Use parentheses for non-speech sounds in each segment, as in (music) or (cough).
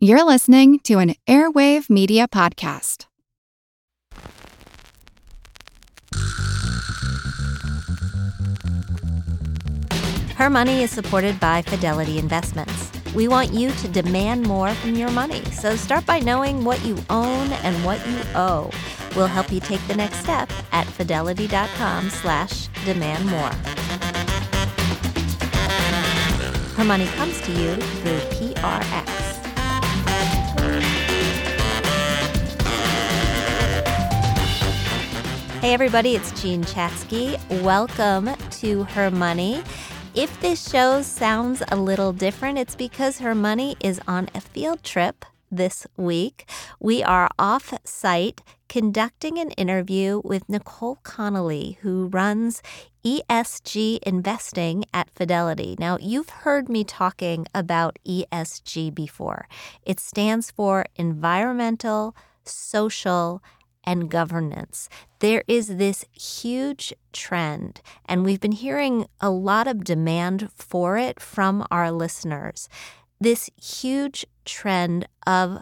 You're listening to an Airwave Media Podcast. Her Money is supported by Fidelity Investments. We want you to demand more from your money, so start by knowing what you own and what you owe. We'll help you take the next step at fidelity.com slash demand more. Her money comes to you through PRX. Hey everybody, it's Jean Chatzky. Welcome to Her Money. If this show sounds a little different, it's because Her Money is on a field trip this week. We are off site conducting an interview with Nicole Connolly, who runs ESG investing at Fidelity. Now, you've heard me talking about ESG before. It stands for environmental, social, and governance. There is this huge trend, and we've been hearing a lot of demand for it from our listeners. This huge trend of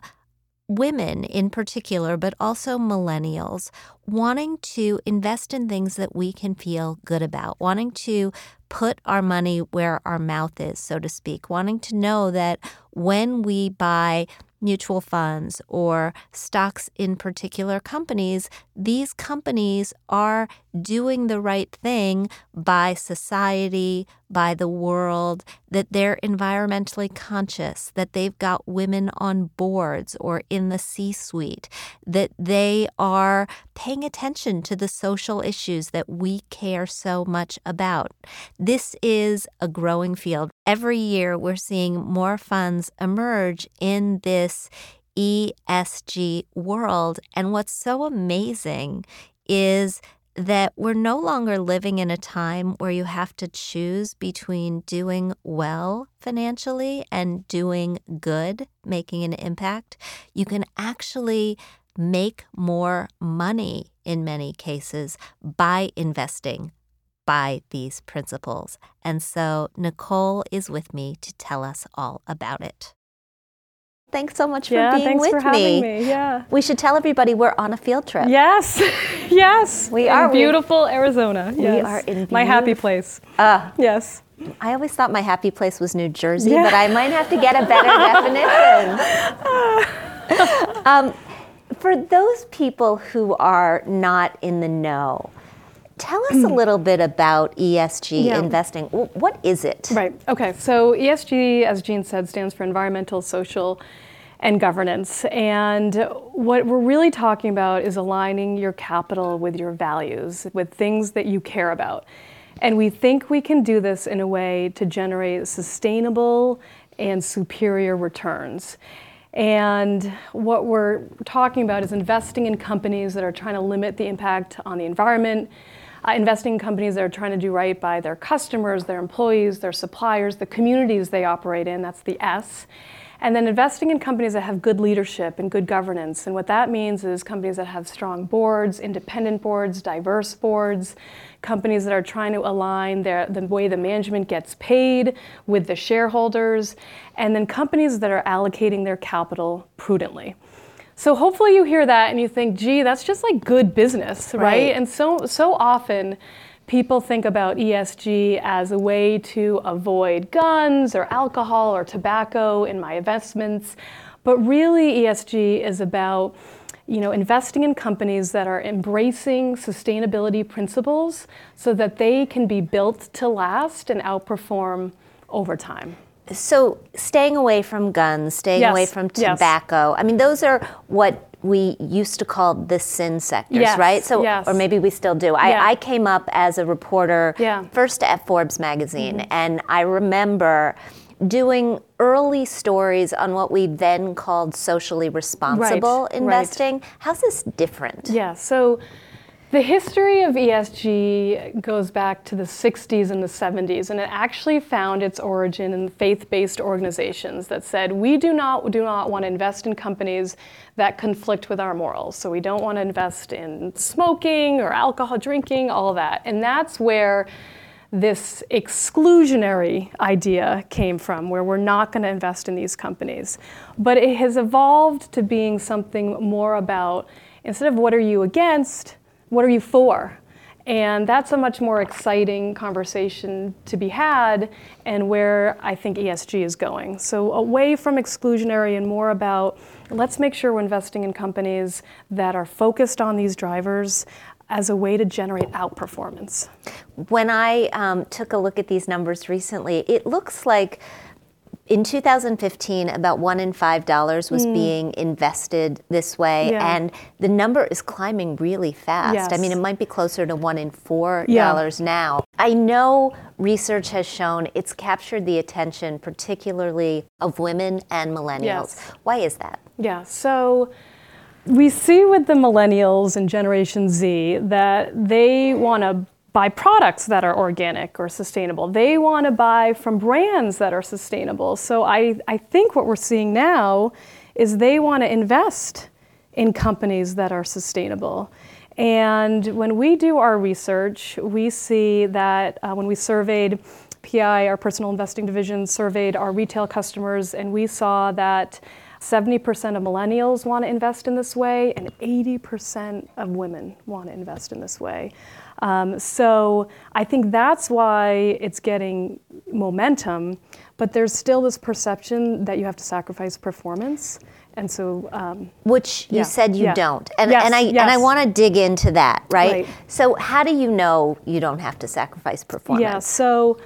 women in particular, but also millennials, wanting to invest in things that we can feel good about, wanting to put our money where our mouth is, so to speak, wanting to know that when we buy mutual funds or stocks in particular companies, these companies are doing the right thing by society, by the world, that they're environmentally conscious, that they've got women on boards or in the C suite, that they are paying attention to the social issues that we care so much about. This is a growing field. Every year, we're seeing more funds emerge in this ESG world. And what's so amazing is that we're no longer living in a time where you have to choose between doing well financially and doing good, making an impact. You can actually make more money in many cases by investing by these principles. And so Nicole is with me to tell us all about it. Thanks so much for yeah, being thanks with for having me. me. Yeah. We should tell everybody we're on a field trip. Yes. (laughs) yes. We in are. beautiful Arizona. Yes. We are in my happy place. Uh, Yes. I always thought my happy place was New Jersey, Yeah. but I might have to get a better (laughs) definition. (laughs) um, for those people who are not in the know, tell us a mm. little bit about ESG Yeah. investing. What is it? Right. Okay. So ESG, as Jean said, stands for environmental, social, and governance. And what we're really talking about is aligning your capital with your values, with things that you care about. And we think we can do this in a way to generate sustainable and superior returns. And what we're talking about is investing in companies that are trying to limit the impact on the environment, uh, investing in companies that are trying to do right by their customers, their employees, their suppliers, the communities they operate in, that's the S. And then investing in companies that have good leadership and good governance. And what that means is companies that have strong boards, independent boards, diverse boards, companies that are trying to align their, the way the management gets paid with the shareholders, and then companies that are allocating their capital prudently. So hopefully you hear that and you think, gee, that's just like good business, right? Right. And so so often people think about ESG as a way to avoid guns or alcohol or tobacco in my investments. But really ESG is about you know, investing in companies that are embracing sustainability principles so that they can be built to last and outperform over time. So, staying away from guns, staying Yes, away from yes. tobacco. I mean, those are what we used to call the sin sectors, Yes, right? So, yes. or maybe we still do. Yeah. I, I came up as a reporter Yeah. Mm-hmm. first at Forbes magazine, and I remember doing early stories on what we then called socially responsible right. investing. How's this different? Yeah, so the history of ESG goes back to the 60s and the 70s, and it actually found its origin in faith-based organizations that said we do not do not want to invest in companies that conflict with our morals. So we don't want to invest in smoking or alcohol drinking, all that, and that's where this exclusionary idea came from, where we're not going to invest in these companies. But it has evolved to being something more about instead of what are you against, what are you for? And that's a much more exciting conversation to be had, and where I think ESG is going. So, away from exclusionary and more about let's make sure we're investing in companies that are focused on these drivers as a way to generate outperformance. When I um, took a look at these numbers recently, it looks like in 2015, about one in five dollars was mm. being invested this way, yeah. and the number is climbing really fast. Yes. I mean, it might be closer to one in four dollars yeah. now. I know research has shown it's captured the attention, particularly of women and millennials. Yes. Why is that? Yeah, so we see with the millennials and Generation Z that they want to buy products that are organic or sustainable. They want to buy from brands that are sustainable. So I, I think what we're seeing now is they want to invest in companies that are sustainable. And when we do our research, we see that uh, when we surveyed PI, our personal investing division, surveyed our retail customers, and we saw that 70% of millennials want to invest in this way, and 80% of women want to invest in this way. Um, so I think that's why it's getting momentum, but there's still this perception that you have to sacrifice performance. And so, um, which you yeah, said you yeah. don't, and, yes, and I yes. and I want to dig into that, right? right? So, how do you know you don't have to sacrifice performance? Yeah. So,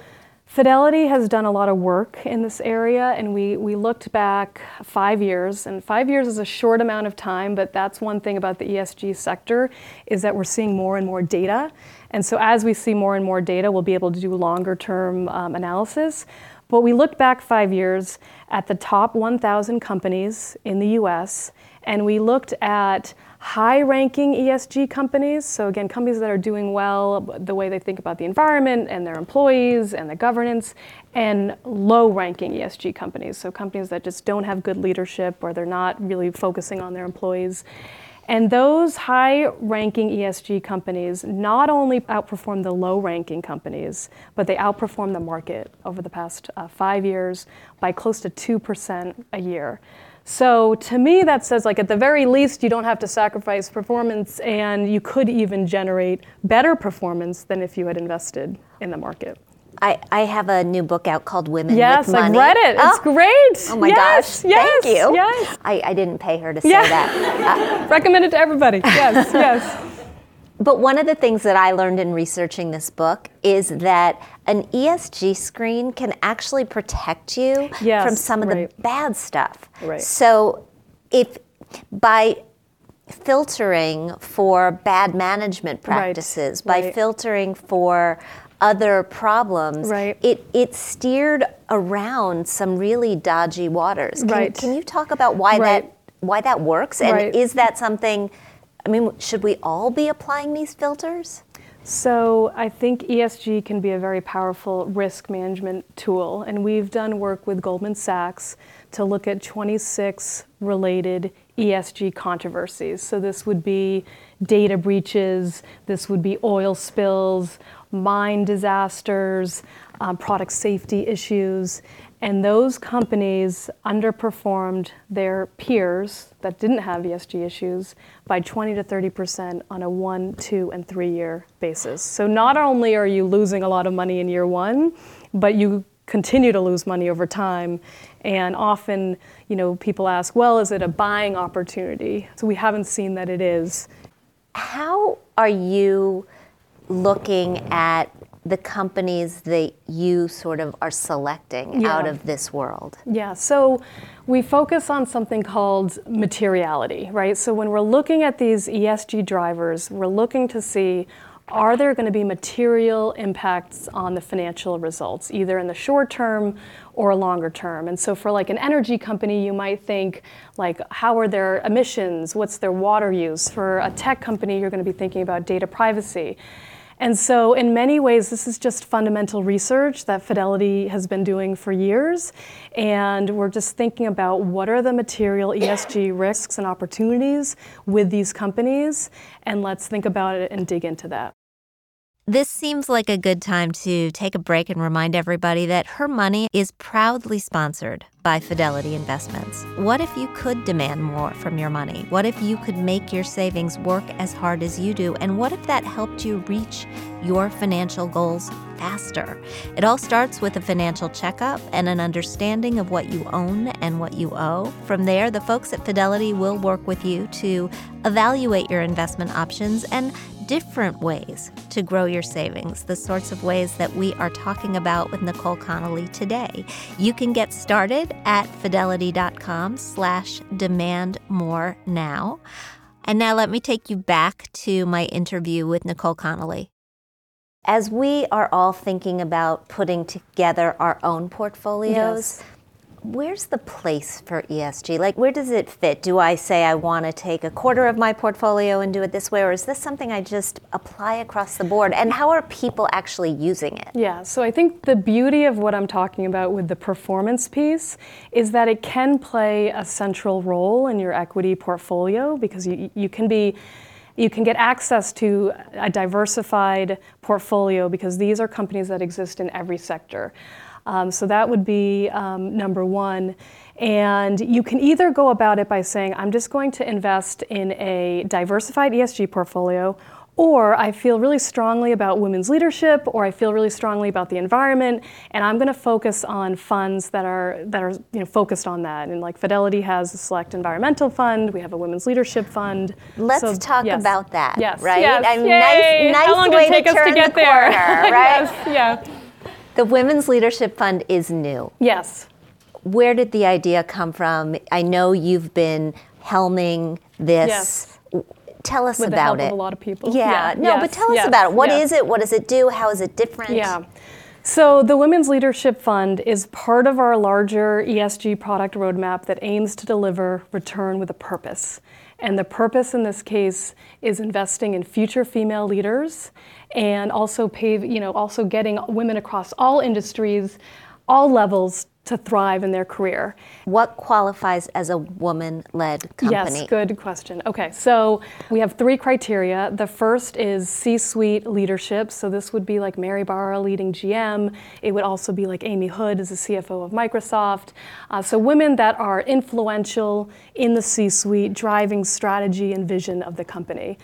Fidelity has done a lot of work in this area, and we, we looked back five years, and five years is a short amount of time, but that's one thing about the ESG sector is that we're seeing more and more data. And so as we see more and more data, we'll be able to do longer term um, analysis. But we looked back five years at the top 1,000 companies in the US, and we looked at high ranking ESG companies. So, again, companies that are doing well, the way they think about the environment and their employees and the governance, and low ranking ESG companies. So, companies that just don't have good leadership or they're not really focusing on their employees. And those high ranking ESG companies not only outperform the low ranking companies, but they outperform the market over the past uh, five years by close to 2% a year. So to me, that says like at the very least, you don't have to sacrifice performance, and you could even generate better performance than if you had invested in the market. I, I have a new book out called Women yes, with Money. Yes, I've read it. It's oh. great. Oh my yes, gosh. Yes, Thank you. Yes. I, I didn't pay her to say yeah. that. (laughs) Uh, Recommend it to everybody. Yes, (laughs) yes. But one of the things that I learned in researching this book is that an ESG screen can actually protect you yes, from some of right. the bad stuff. Right. So if by filtering for bad management practices, right. by right. filtering for other problems, right. it, it steered around some really dodgy waters. Can, right. can you talk about why that why that works? And is that something I mean, should we all be applying these filters? So, I think ESG can be a very powerful risk management tool, and we've done work with Goldman Sachs to look at 26 related ESG controversies. So, this would be data breaches, this would be oil spills, mine disasters, um, product safety issues, and those companies underperformed their peers that didn't have ESG issues by 20 to 30 percent on a one, two, and three year basis. So not only are you losing a lot of money in year one, but you continue to lose money over time. And often, you know, people ask, well, is it a buying opportunity? So we haven't seen that it is. How are you looking at the companies that you sort of are selecting yeah. out of this world? Yeah, so we focus on something called materiality, right? So when we're looking at these ESG drivers, we're looking to see are there going to be material impacts on the financial results, either in the short term or longer term? And so, for like an energy company, you might think, like, how are their emissions? What's their water use? For a tech company, you're going to be thinking about data privacy. And so, in many ways, this is just fundamental research that Fidelity has been doing for years. And we're just thinking about what are the material ESG risks and opportunities with these companies. And let's think about it and dig into that. This seems like a good time to take a break and remind everybody that Her Money is proudly sponsored by Fidelity Investments. What if you could demand more from your money? What if you could make your savings work as hard as you do? And what if that helped you reach your financial goals faster? It all starts with a financial checkup and an understanding of what you own and what you owe. From there, the folks at Fidelity will work with you to evaluate your investment options and different ways to grow your savings, the sorts of ways that we are talking about with Nicole Connolly today. You can get started at fidelity.com slash demand more now. And now let me take you back to my interview with Nicole Connolly. As we are all thinking about putting together our own portfolios, yes where's the place for ESG? Like, where does it fit? Do I say I want to take a quarter of my portfolio and do it this way, or is this something I just apply across the board? And how are people actually using it? Yeah, so I think the beauty of what I'm talking about with the performance piece is that it can play a central role in your equity portfolio because you, you can be you can get access to a diversified portfolio because these are companies that exist in every sector. Um, so that would be um, number one. And you can either go about it by saying, I'm just going to invest in a diversified ESG portfolio, or I feel really strongly about women's leadership, or I feel really strongly about the environment, and I'm going to focus on funds that are that are you know focused on that. And like Fidelity has a select environmental fund, we have a women's leadership fund. Let's so, talk yes. about that. Yes, right. Yes. I mean, nice, nice How long way did it take to us to get the there? corner, (laughs) right? yes, yeah. The Women's Leadership Fund is new. Yes. Where did the idea come from? I know you've been helming this. Yes. Tell us With about the help it. Of a lot of people. Yeah. yeah. No, yes. but tell us yes. about it. What yes. is it? What does it do? How is it different? Yeah. So, the Women's Leadership Fund is part of our larger ESG product roadmap that aims to deliver return with a purpose. And the purpose in this case is investing in future female leaders and also pave, you know, also getting women across all industries, all levels to thrive in their career. What qualifies as a woman led company? Yes, good question. Okay, so we have three criteria. The first is C suite leadership. So this would be like Mary Barra leading GM. It would also be like Amy Hood as the CFO of Microsoft. Uh, so women that are influential in the C suite, driving strategy and vision of the company.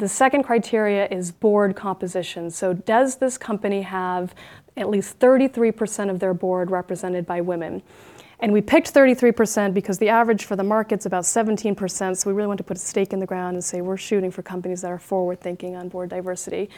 The second criteria is board composition. So, does this company have at least 33% of their board represented by women. And we picked 33% because the average for the market's about 17%. So we really want to put a stake in the ground and say we're shooting for companies that are forward thinking on board diversity.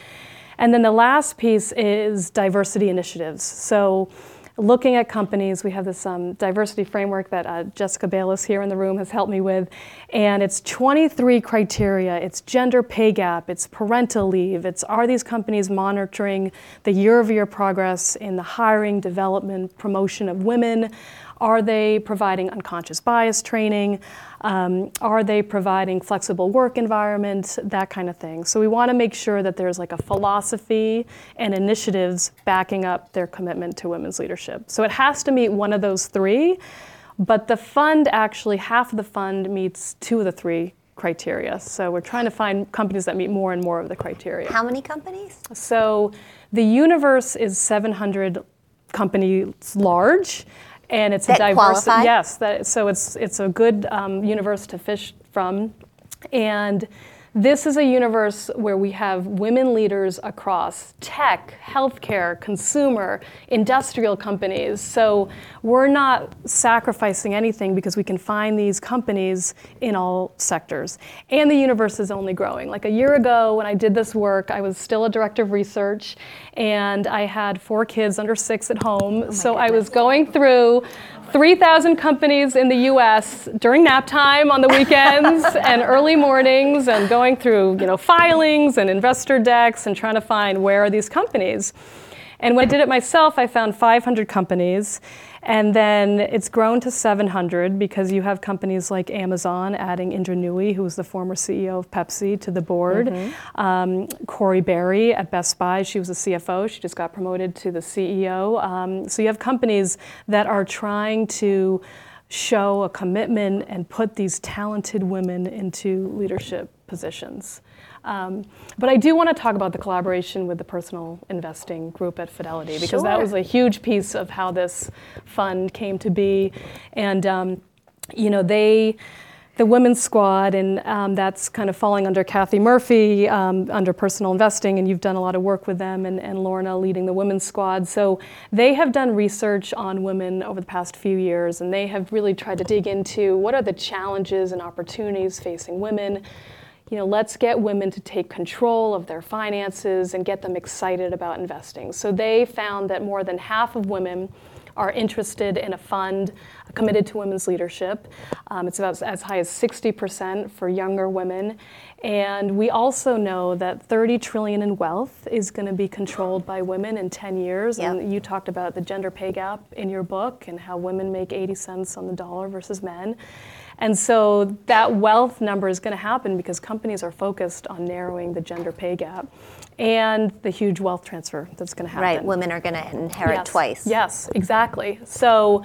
And then the last piece is diversity initiatives. So looking at companies. We have this um, diversity framework that uh, Jessica Bayless here in the room has helped me with, and it's 23 criteria. It's gender pay gap, it's parental leave, it's are these companies monitoring the year-over-year progress in the hiring, development, promotion of women? Are they providing unconscious bias training? Um, are they providing flexible work environment? That kind of thing. So we want to make sure that there's like a philosophy and initiatives backing up their commitment to women's leadership. So it has to meet one of those three, but the fund actually, half of the fund meets two of the three criteria. So we're trying to find companies that meet more and more of the criteria. How many companies? So the universe is 700 companies large and it's that a diverse. Qualify? Yes, that, so it's it's a good um, universe to fish from, and this is a universe where we have women leaders across tech, healthcare, consumer, industrial companies. So we're not sacrificing anything because we can find these companies in all sectors. And the universe is only growing. Like a year ago, when I did this work, I was still a director of research and I had four kids under six at home. Oh so goodness. I was going through 3,000 companies in the US during nap time on the weekends (laughs) and early mornings and going through, you know, filings and investor decks and trying to find where are these companies. And when I did it myself, I found 500 companies. And then it's grown to 700 because you have companies like Amazon adding Indra Nooyi, who was the former CEO of Pepsi, to the board. Mm-hmm. Um, Corie Barry at Best Buy, she was the CFO. She just got promoted to the CEO. Um, so you have companies that are trying to show a commitment and put these talented women into leadership positions. Um, but I do want to talk about the collaboration with the personal investing group at Fidelity because Sure. that was a huge piece of how this fund came to be. And, um, you know, they, the Women's Squad, and um, that's kind of falling under Kathy Murphy, um, under personal investing, and you've done a lot of work with them, and, and Lorna leading the Women's Squad. So they have done research on women over the past few years, and they have really tried to dig into what are the challenges and opportunities facing women you know, let's get women to take control of their finances and get them excited about investing. So they found that more than half of women are interested in a fund committed to women's leadership. Um, it's about as high as 60% for younger women. And we also know that 30 trillion in wealth is going to be controlled by women in 10 years. Yep. And you talked about the gender pay gap in your book and how women make 80 cents on the dollar versus men. And so that wealth number is going to happen because companies are focused on narrowing the gender pay gap and the huge wealth transfer that's going to happen. Right, women are going to inherit Yes. twice. Yes, exactly. So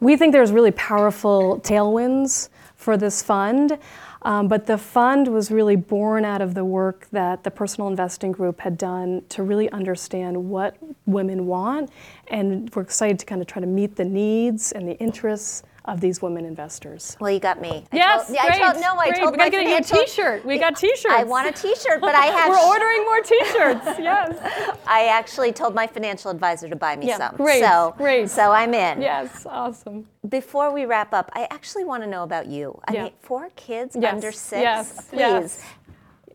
we think there's really powerful tailwinds for this fund. Um, but the fund was really born out of the work that the personal investing group had done to really understand what women want. And we're excited to kind of try to meet the needs and the interests of these women investors. Well, you got me. I Yes, told, great, I told, no, I great. told We gotta get you a t-shirt. We got t-shirts. I want a T-shirt, but I (laughs) have. We're ordering more t-shirts. (laughs) yes. I actually told my financial advisor to buy me Yeah, some. great, So, great. so I'm in. Yes, awesome. Before we wrap up, I actually want to know about you. I Yeah. mean, four kids Yes, under six. yes, Please. yes.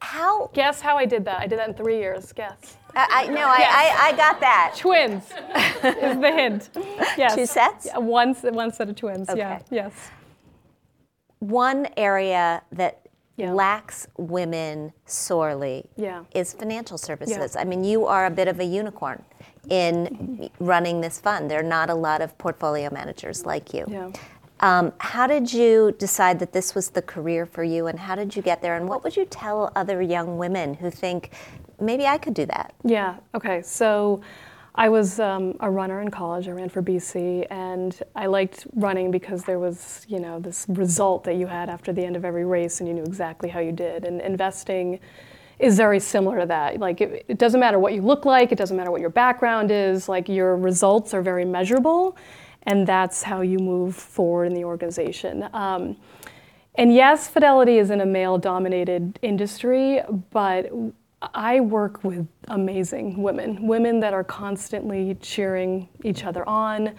How? Guess how I did that? I did that in three years. Guess. I, I no, I, Yes. I, I got that. Twins is the hint. (laughs) Yes. Two sets? Yeah, one, one set of twins. Yeah. Yes. One area that Yeah. lacks women sorely Yeah. is financial services. I mean, you are a bit of a unicorn in running this fund. There are not a lot of portfolio managers like you. Yeah. Um, how did you decide that this was the career for you, and how did you get there? And what would you tell other young women who think maybe I could do that? Yeah. Okay. So I was um, a runner in college. I ran for BC, and I liked running because there was, you know, this result that you had after the end of every race, and you knew exactly how you did. And investing is very similar to that. Like, it, it doesn't matter what you look like, it doesn't matter what your background is. Like, your results are very measurable, and that's how you move forward in the organization. Um, and yes, Fidelity is in a male dominated industry, but I work with amazing women, women that are constantly cheering each other on.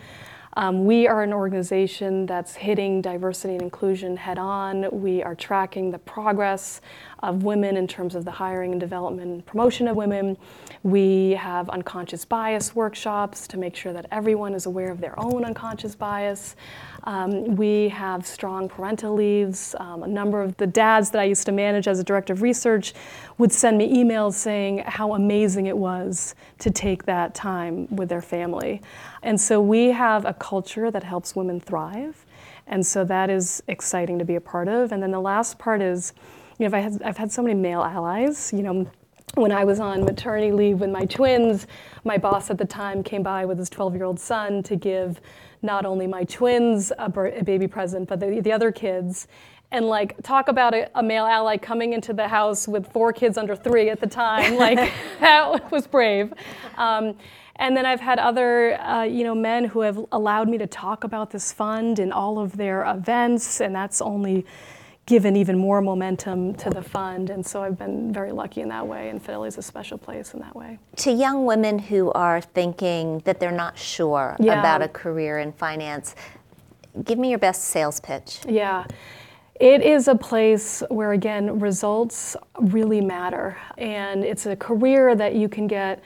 Um, we are an organization that's hitting diversity and inclusion head on. We are tracking the progress of women in terms of the hiring and development and promotion of women. We have unconscious bias workshops to make sure that everyone is aware of their own unconscious bias. Um, we have strong parental leaves. Um, a number of the dads that I used to manage as a director of research would send me emails saying how amazing it was to take that time with their family. And so we have a culture that helps women thrive. And so that is exciting to be a part of. And then the last part is, you know, I've had, I've had so many male allies, you know, when I was on maternity leave with my twins, my boss at the time came by with his 12 year old son to give not only my twins a, baby present, but the, the other kids. And like, talk about a, a male ally coming into the house with four kids under three at the time. (laughs) Like, that was brave. Um, and then I've had other, uh, you know, men who have allowed me to talk about this fund in all of their events, and that's only given even more momentum to the fund. And so I've been very lucky in that way, and Fidelity's a special place in that way. To young women who are thinking that they're not sure Yeah. about a career in finance, give me your best sales pitch. Yeah. It is a place where, again, results really matter. And it's a career that you can get.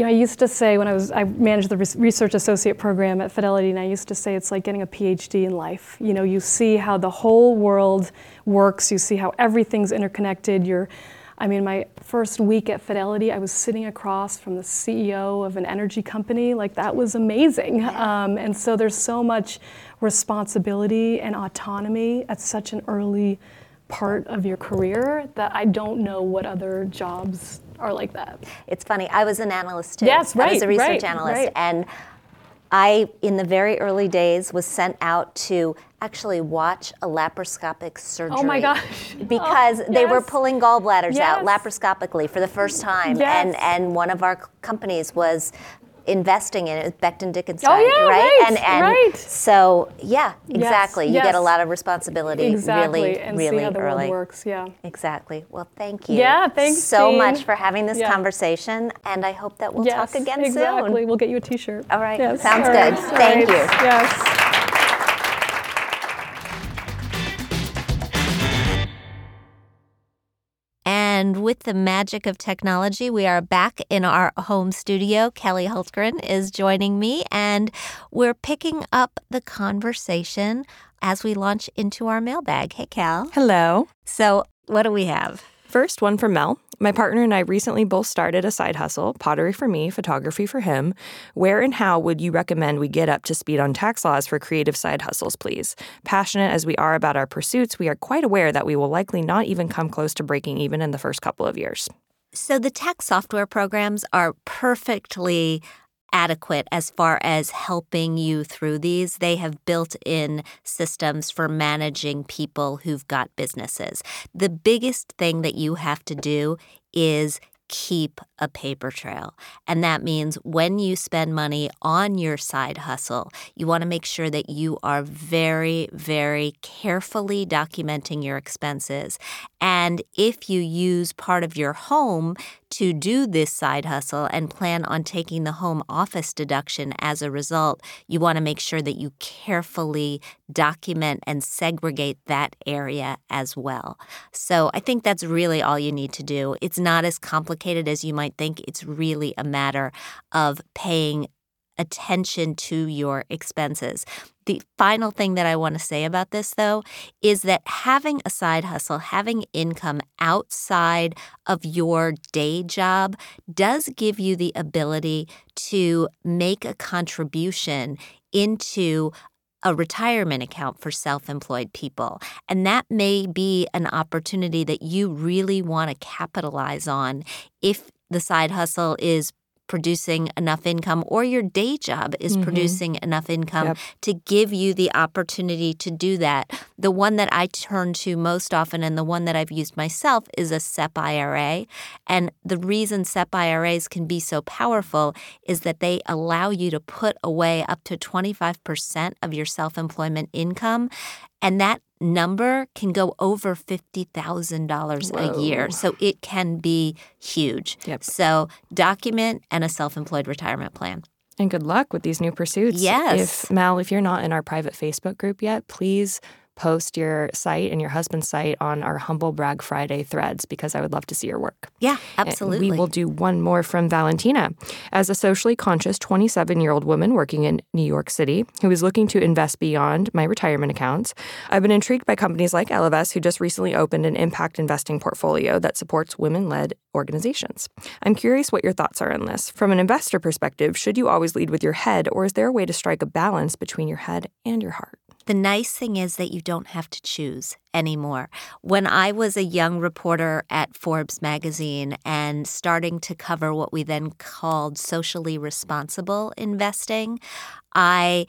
You know, I used to say when I was, I managed the research associate program at Fidelity, and I used to say it's like getting a PhD in life. You know, you see how the whole world works, you see how everything's interconnected. You're, I mean, my first week at Fidelity, I was sitting across from the CEO of an energy company. Like, that was amazing. Um, and so there's so much responsibility and autonomy at such an early part of your career that I don't know what other jobs are like that. It's funny. I was an analyst too. Yes, right. I was a research right, analyst, right. and I, in the very early days, was sent out to actually watch a laparoscopic surgery. Oh my gosh. (laughs) (laughs) Oh, because oh, they were pulling gallbladders out laparoscopically for the first time. Yes. And, and one of our companies was investing in it, Becton Dickinson, Oh, yeah, right, And, and right. so, yeah, exactly. you get a lot of responsibility Exactly. really, and really see how the early. world works. Yeah. Exactly. Well, thank you. Yeah, thanks, so Jean. much for having this Yeah. conversation, and I hope that we'll yes. talk again exactly. soon. We'll get you a T-shirt. All right. Yes. Sounds All good. right. Thank right. you. Yes. And with the magic of technology, we are back in our home studio. Kelly Hultgren is joining me, and we're picking up the conversation as we launch into our mailbag. Hey, Cal. Hello. So, what do we have? First one from Mel. My partner and I recently both started a side hustle, pottery for me, photography for him. Where and how would you recommend we get up to speed on tax laws for creative side hustles, please? Passionate as we are about our pursuits, we are quite aware that we will likely not even come close to breaking even in the first couple of years. So, the tax software programs are perfectly adequate as far as helping you through these. They have built in systems for managing people who've got businesses. The biggest thing that you have to do is keep a paper trail. And that means when you spend money on your side hustle, you want to make sure that you are very, very carefully documenting your expenses. And if you use part of your home to do this side hustle and plan on taking the home office deduction as a result, you want to make sure that you carefully document and segregate that area as well. So I think that's really all you need to do. It's not as complicated as you might think. It's really a matter of paying attention to your expenses. The final thing that I want to say about this, though, is that having a side hustle, having income outside of your day job, does give you the ability to make a contribution into a retirement account for self employed people. And that may be an opportunity that you really want to capitalize on if the side hustle is producing enough income or your day job is mm-hmm. producing enough income Yep. to give you the opportunity to do that. The one that I turn to most often and the one that I've used myself is a SEP IRA. And the reason SEP IRAs can be so powerful is that they allow you to put away up to 25% of your self employment income. And that number can go over $50,000 a year. So it can be huge. Yep. So document and a self employed retirement plan. And good luck with these new pursuits. Yes. If Mal, if you're not in our private Facebook group yet, please post your site and your husband's site on our Humble Brag Friday threads because I would love to see your work. Yeah, And absolutely. We will do one more from Valentina. As a socially conscious 27 year old woman working in New York City who is looking to invest beyond my retirement accounts, I've been intrigued by companies like Ellevest, who just recently opened an impact investing portfolio that supports women led organizations. I'm curious what your thoughts are on this. From an investor perspective, should you always lead with your head, or is there a way to strike a balance between your head and your heart? The nice thing is that you don't have to choose anymore. When I was a young reporter at Forbes magazine and starting to cover what we then called socially responsible investing, I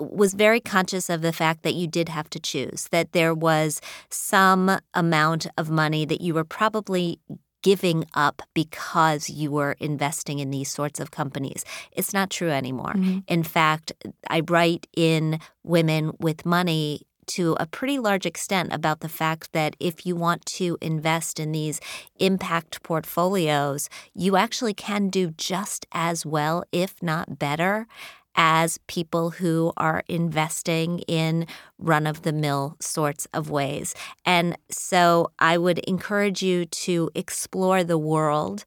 uh, was very conscious of the fact that you did have to choose, that there was some amount of money that you were probably giving up because you were investing in these sorts of companies. It's not true anymore. Mm-hmm. In fact, I write in Women with Money to a pretty large extent about the fact that if you want to invest in these impact portfolios, you actually can do just as well, if not better, as people who are investing in run of the mill sorts of ways. And so I would encourage you to explore the world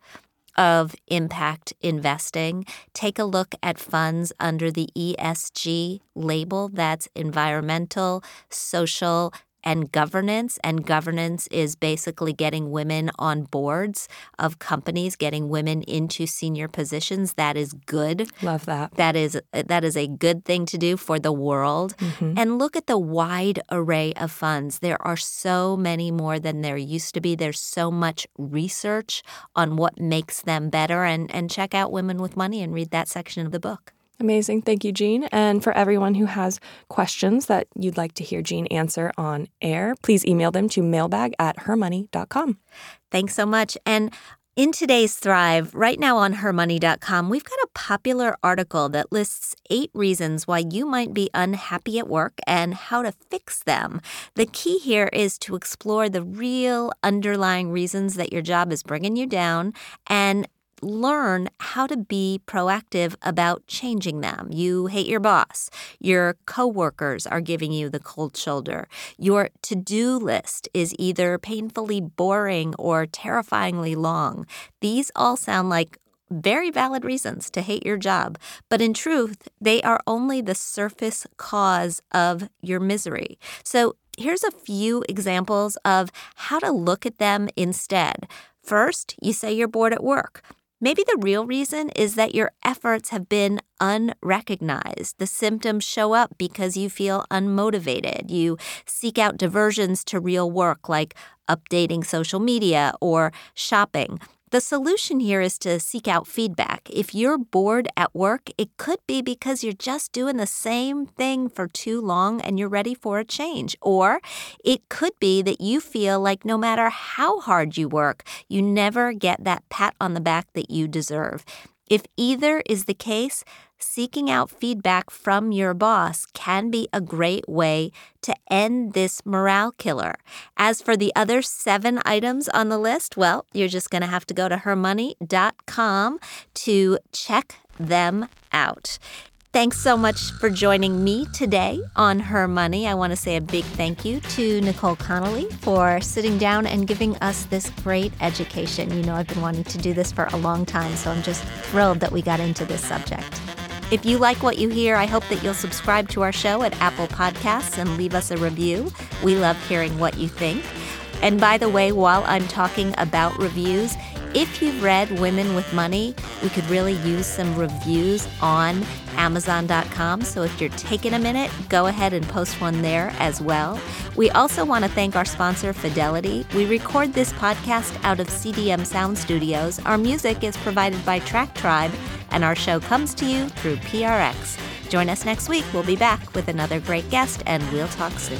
of impact investing. Take a look at funds under the ESG label that's environmental, social, and governance. And governance is basically getting women on boards of companies, getting women into senior positions. That is good. Love that. That is that is a good thing to do for the world. Mm-hmm. And look at the wide array of funds. There are so many more than there used to be. There's so much research on what makes them better and and check out Women with Money and read that section of the book. Amazing. Thank you, Jean. And for everyone who has questions that you'd like to hear Jean answer on air, please email them to mailbag at hermoney.com. Thanks so much. And in today's Thrive, right now on hermoney.com, we've got a popular article that lists eight reasons why you might be unhappy at work and how to fix them. The key here is to explore the real underlying reasons that your job is bringing you down and learn how to be proactive about changing them. You hate your boss. Your coworkers are giving you the cold shoulder. Your to-do list is either painfully boring or terrifyingly long. These all sound like very valid reasons to hate your job, but in truth, they are only the surface cause of your misery. So, here's a few examples of how to look at them instead. First, you say you're bored at work. Maybe the real reason is that your efforts have been unrecognized. The symptoms show up because you feel unmotivated. You seek out diversions to real work like updating social media or shopping. The solution here is to seek out feedback. If you're bored at work, it could be because you're just doing the same thing for too long and you're ready for a change. Or it could be that you feel like no matter how hard you work, you never get that pat on the back that you deserve. If either is the case, seeking out feedback from your boss can be a great way to end this morale killer. As for the other seven items on the list, well, you're just going to have to go to hermoney.com to check them out. Thanks so much for joining me today on Her Money. I want to say a big thank you to Nicole Connolly for sitting down and giving us this great education. You know, I've been wanting to do this for a long time, so I'm just thrilled that we got into this subject. If you like what you hear, I hope that you'll subscribe to our show at Apple Podcasts and leave us a review. We love hearing what you think. And by the way, while I'm talking about reviews, if you've read Women with Money, we could really use some reviews on Amazon.com. So if you're taking a minute, go ahead and post one there as well. We also want to thank our sponsor, Fidelity. We record this podcast out of CDM Sound Studios. Our music is provided by Track Tribe, and our show comes to you through PRX. Join us next week. We'll be back with another great guest, and we'll talk soon.